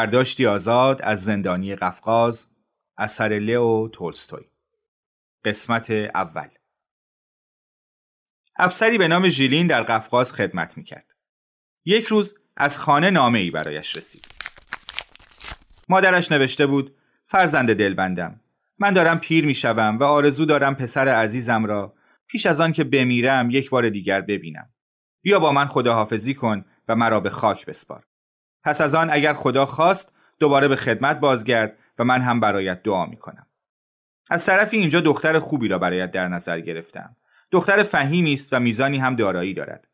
برداشتی آزاد از زندانی قفقاز اثر لئو تولستوی. قسمت اول. افسری به نام ژیلین در قفقاز خدمت می‌کرد. یک روز از خانه نامه ای برایش رسید. مادرش نوشته بود فرزند دلبندم من دارم پیر می‌شوم و آرزو دارم پسر عزیزم را پیش از آن که بمیرم یک بار دیگر ببینم. بیا با من خداحافظی کن و مرا به خاک بسپار. پس از آن اگر خدا خواست دوباره به خدمت بازگرد و من هم برایت دعا می کنم. از طرفی اینجا دختر خوبی را برایت در نظر گرفتم. دختر فهیمی است و میزانی هم دارایی دارد.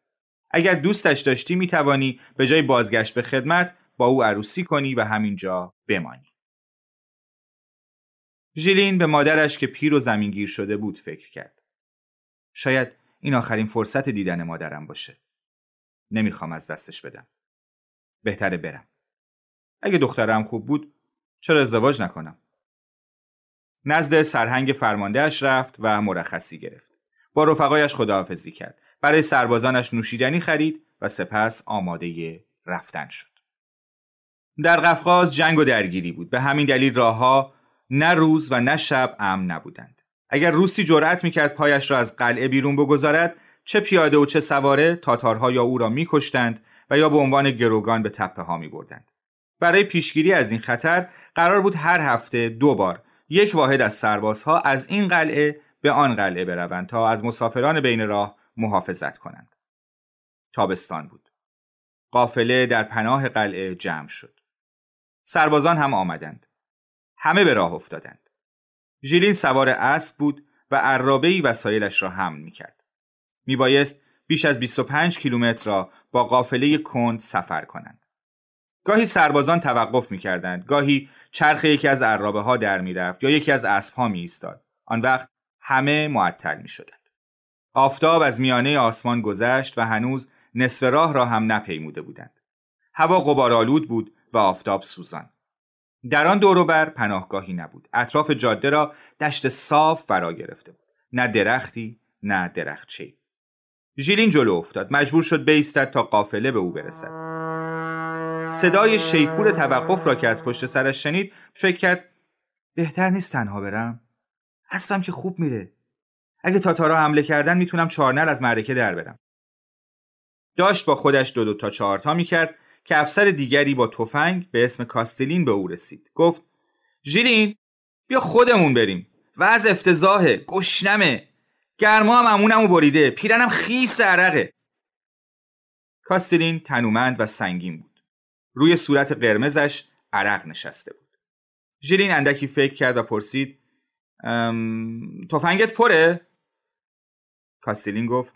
اگر دوستش داشتی می توانی به جای بازگشت به خدمت با او عروسی کنی و همینجا بمانی. ژیلین به مادرش که پیر و زمینگیر شده بود فکر کرد. شاید این آخرین فرصت دیدن مادرم باشه. نمی‌خوام از دستش بدم. بهتره برم. اگه دخترم خوب بود چرا ازدواج نکنم؟ نزد سرهنگ فرماندهش رفت و مرخصی گرفت. با رفقایش خداحافظی کرد. برای سربازانش نوشیدنی خرید و سپس آماده رفتن شد. در قفقاز جنگ و درگیری بود. به همین دلیل راهها نه روز و نه شب امن نبودند. اگر روسی جرأت می‌کرد پایش را از قلعه بیرون بگذارد چه پیاده و چه سواره تاتارها یا او را میکشتند و یا به عنوان گروگان به تپه ها می بردند. برای پیشگیری از این خطر قرار بود هر هفته دو بار یک واحد از سربازها از این قلعه به آن قلعه بروند تا از مسافران بین راه محافظت کنند. تابستان بود. قافله در پناه قلعه جمع شد. سربازان هم آمدند. همه به راه افتادند. ژیلین سوار اسب بود و عرابه‌ای وسایلش را حمل می کرد. می بایست بیش از 25 کیلومتر را با قافله کند سفر کنند. گاهی سربازان توقف می کردند. گاهی چرخ یکی از عرابه ها در می رفت یا یکی از اسب ها می ایستاد. آن وقت همه معطل می شدند. آفتاب از میانه آسمان گذشت و هنوز نصف راه را هم نپیموده بودند. هوا غبارآلود بود و آفتاب سوزان. در آن بر پناهگاهی نبود. اطراف جاده را دشت صاف فرا گرفته بود. نه درختی، نه درختچه‌ای. ژیلین جلو افتاد. مجبور شد بیستد تا قافله به او برسد. صدای شیپور توقف را که از پشت سرش شنید فکر کرد بهتر نیست تنها برم. اسبم که خوب میره. اگه تاتارا حمله کردن می‌تونم چارنل از معرکه در برم. داشت با خودش دو دو تا چهارتا می‌کرد که افسر دیگری با تفنگ به اسم کاستلین به او رسید. گفت ژیلین بیا خودمون بریم. و از افتضاحه. گشنمه. گرما هم امونمو بریده. پیرنم خیس عرقه. کاستلین تنومند و سنگین بود. روی صورت قرمزش عرق نشسته بود. ژیلین اندکی فکر کرد و پرسید تفنگت پره؟ کاستلین گفت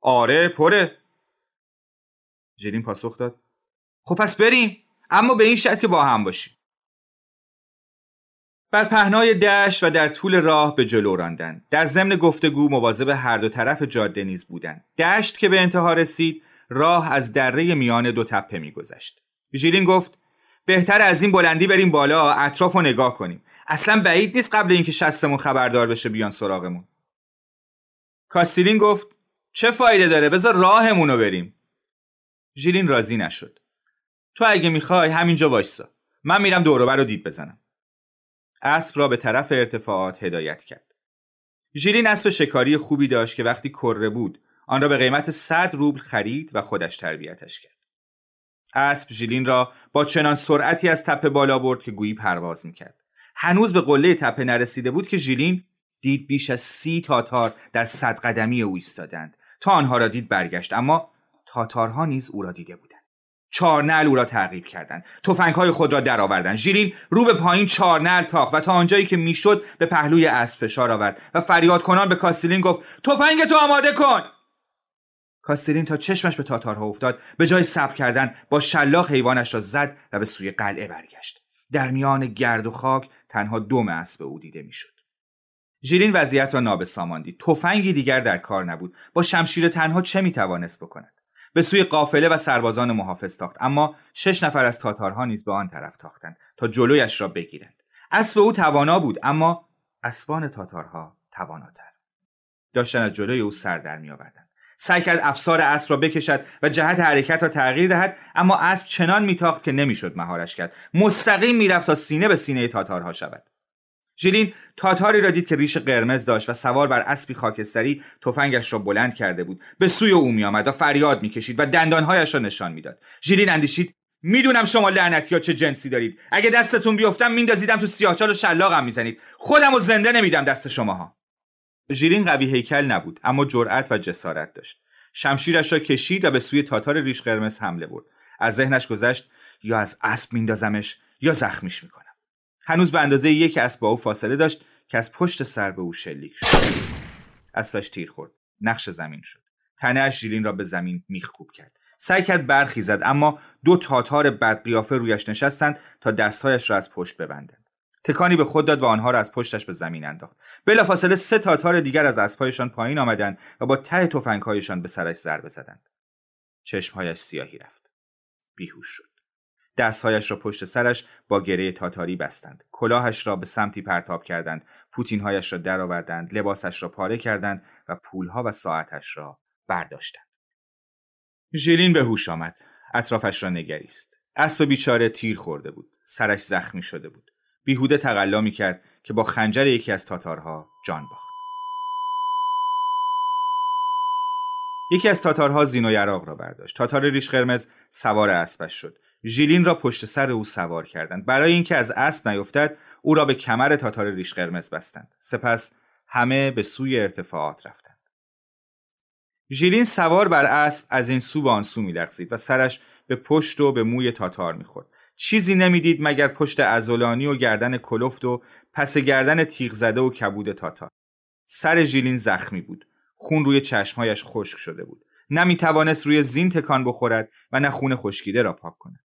آره پره. ژیلین پاسخ داد خب پس بریم اما به این شرط که با هم باشیم. بر پهنای دشت و در طول راه به جلو راندند. در ضمن گفتگو مواظب هر دو طرف جاده نیز بودند. دشت که به انتها رسید راه از دره میان دو تپه میگذشت. ژیلین گفت بهتر از این بلندی بریم بالا اطراف رو نگاه کنیم. اصلا بعید نیست قبل اینکه شستمون خبردار بشه بیان سراغمون. کاستیلین گفت چه فایده داره؟ بذار راهمون رو بریم. ژیلین راضی نشد. تو اگه می‌خوای همینجا وایسا. من میرم دوروبر رو دید بزنم. اسب را به طرف ارتفاعات هدایت کرد. ژیلین اسب شکاری خوبی داشت که وقتی کره بود آن را به قیمت 100 روبل خرید و خودش تربیتش کرد. اسب ژیلین را با چنان سرعتی از تپه بالا برد که گویی پرواز می‌کرد. هنوز به قله تپه نرسیده بود که ژیلین دید بیش از سی تاتار در صد قدمی او ایستادند تا آنها را دید برگشت اما تاتارها نیز او را دیده بودند چارنل او را تعقیب کردند. تفنگهای خود را درآوردند. ژیلین رو به پایین چارنل تاخت و تا آنجایی که می‌شد به پهلوی اسب فشار آورد و فریاد کنان به کاستیلین گفت تفنگ تو آماده کن! کاستیلین تا چشمش به تاتارها افتاد. به جای صبر کردن با شلاق حیوانش را زد و به سوی قلعه برگشت. در میان گرد و خاک تنها دم اسب او دیده می‌شد. ژیلین وضعیت را نابسامان دید تفنگی دیگر در کار نبود. با شمشیر تنها چه می‌توانست بکند؟ به سوی قافله و سربازان محافظ تاخت. اما شش نفر از تاتارها نیز به آن طرف تاختند تا جلویش را بگیرند. اسب او توانا بود اما اسبان تاتارها تواناتر. داشتن از جلوی او سر در میآوردند. سعی کرد افسار اسب را بکشد و جهت حرکت را تغییر دهد اما اسب چنان میتاخت که نمی‌شد مهارش کرد. مستقیم می‌رفت تا سینه به سینه تاتارها شود. ژیلین تاتاری را دید که ریش قرمز داشت و سوار بر اسبی خاکستری تفنگش را بلند کرده بود. به سوی او میآمد و فریاد می‌کشید و دندانهایش را نشان می‌داد. ژیلین اندیشید می‌دونم شما لعنتی ها چه جنسی دارید. اگه دستتون بیفتم میندازیدم تو سیاهچال و شلاقم می‌زنید. خودم و زنده نمیدم دست شماها. ژیلین قوی هیکل نبود اما جرأت و جسارت داشت. شمشیرش را کشید و به سوی تاتار ریش قرمز حمله برد. از ذهنش گذشت یا از اسب میندازمش یا زخمیش می‌کنم. هنوز به اندازه یک اسب با او فاصله داشت که از پشت سر به او شلیک شد. اسبش تیر خورد. نقش زمین شد. تنه ژیلین را به زمین میخکوب کرد. سعی کرد برخیزد اما دو تاتار بدقیافه رویش نشستند تا دستهایش را از پشت ببندند. تکانی به خود داد و آنها را از پشتش به زمین انداخت. بلافاصله سه تاتار دیگر از اسبهایشان پایین آمدند و با ته تفنگهایشان به سرش ضربه زدند. چشمهایش سیاهی رفت. بیهوش شد. دستهایش را پشت سرش با گره تاتاری بستند. کلاهش را به سمتی پرتاب کردند. پوتینهایش را درآوردند. لباسش را پاره کردند و پولها و ساعتش را برداشتند. ژیلین به هوش آمد. اطرافش را نگریست. اسب بیچاره تیر خورده بود. سرش زخمی شده بود. بیهوده تقلا می کرد که با خنجر یکی از تاتارها جان باخت. یکی از تاتارها زین و یراق را برداشت. تاتار ریش قرمز سوار اسبش شد. ژیلین را پشت سر او سوار کردند. برای اینکه از اسب نیفتد او را به کمر تاتار ریش قرمز بستند. سپس همه به سوی ارتفاعات رفتند. ژیلین سوار بر اسب از این سو به آن سو میلغزید و سرش به پشت و به موی تاتار می‌خورد. چیزی نمی‌دید مگر پشت ازولانی و گردن کلفت و پس گردن تیغ زده و کبود تاتار. سر ژیلین زخمی بود. خون روی چشمهایش خشک شده بود. توانست روی زین تکان بخورد و نه خون خشکیده را پاک کند.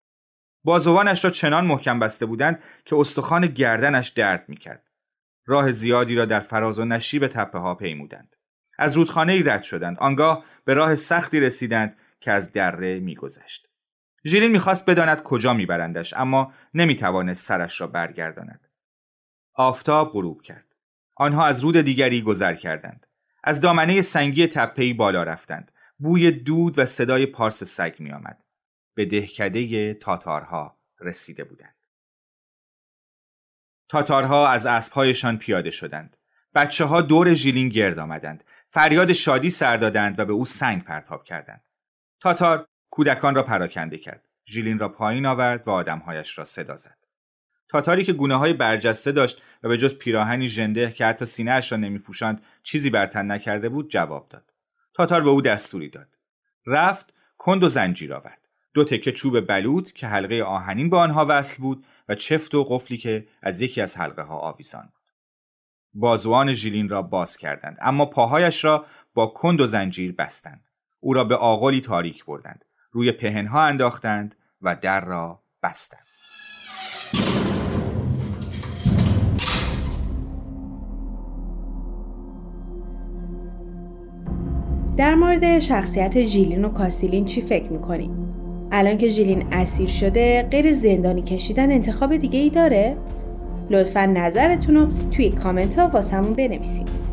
بازوانش را چنان محکم بسته بودند که استخوان گردنش درد می‌کرد. راه زیادی را در فراز و نشیب تپه ها پیمودند. از رودخانه ای رد شدند. آنگاه به راه سختی رسیدند که از دره میگذشت. ژیلین می‌خواست بداند کجا میبرندش اما نمی‌توانست سرش را برگرداند. آفتاب غروب کرد. آنها از رود دیگری گذر کردند. از دامنه سنگی تپهی بالا رفتند. بوی دود و صدای پارس سگ میآمد. به دهکده تاتارها رسیده بودند. تاتارها از اسبهایشان پیاده شدند. بچه ها دور ژیلین گرد آمدند. فریاد شادی سر دادند و به او سنگ پرتاب کردند. تاتار کودکان را پراکنده کرد. ژیلین را پایین آورد و آدمهایش را صدا زد. تاتاری که گونه های برجسته داشت و به جز پیراهنی ژنده که حتی سینهاش را نمیپوشاند چیزی برتن نکرده بود جواب داد. تاتار به او دستوری داد. رفت کند و زنجیر آورد. دو تکه چوب بلود که حلقه آهنین به آنها وصل بود و چفت و قفلی که از یکی از حلقه ها آویزان بود. بازوان ژیلین را باز کردند اما پاهایش را با کند و زنجیر بستند. او را به آغلی تاریک بردند. روی پهنها انداختند و در را بستند. در مورد شخصیت ژیلین و کاستیلین چی فکر می‌کنید؟ الان که ژیلین اسیر شده غیر زندانی کشیدن انتخاب دیگه ای داره؟ لطفا نظرتون رو توی کامنت ها واسمون بنویسید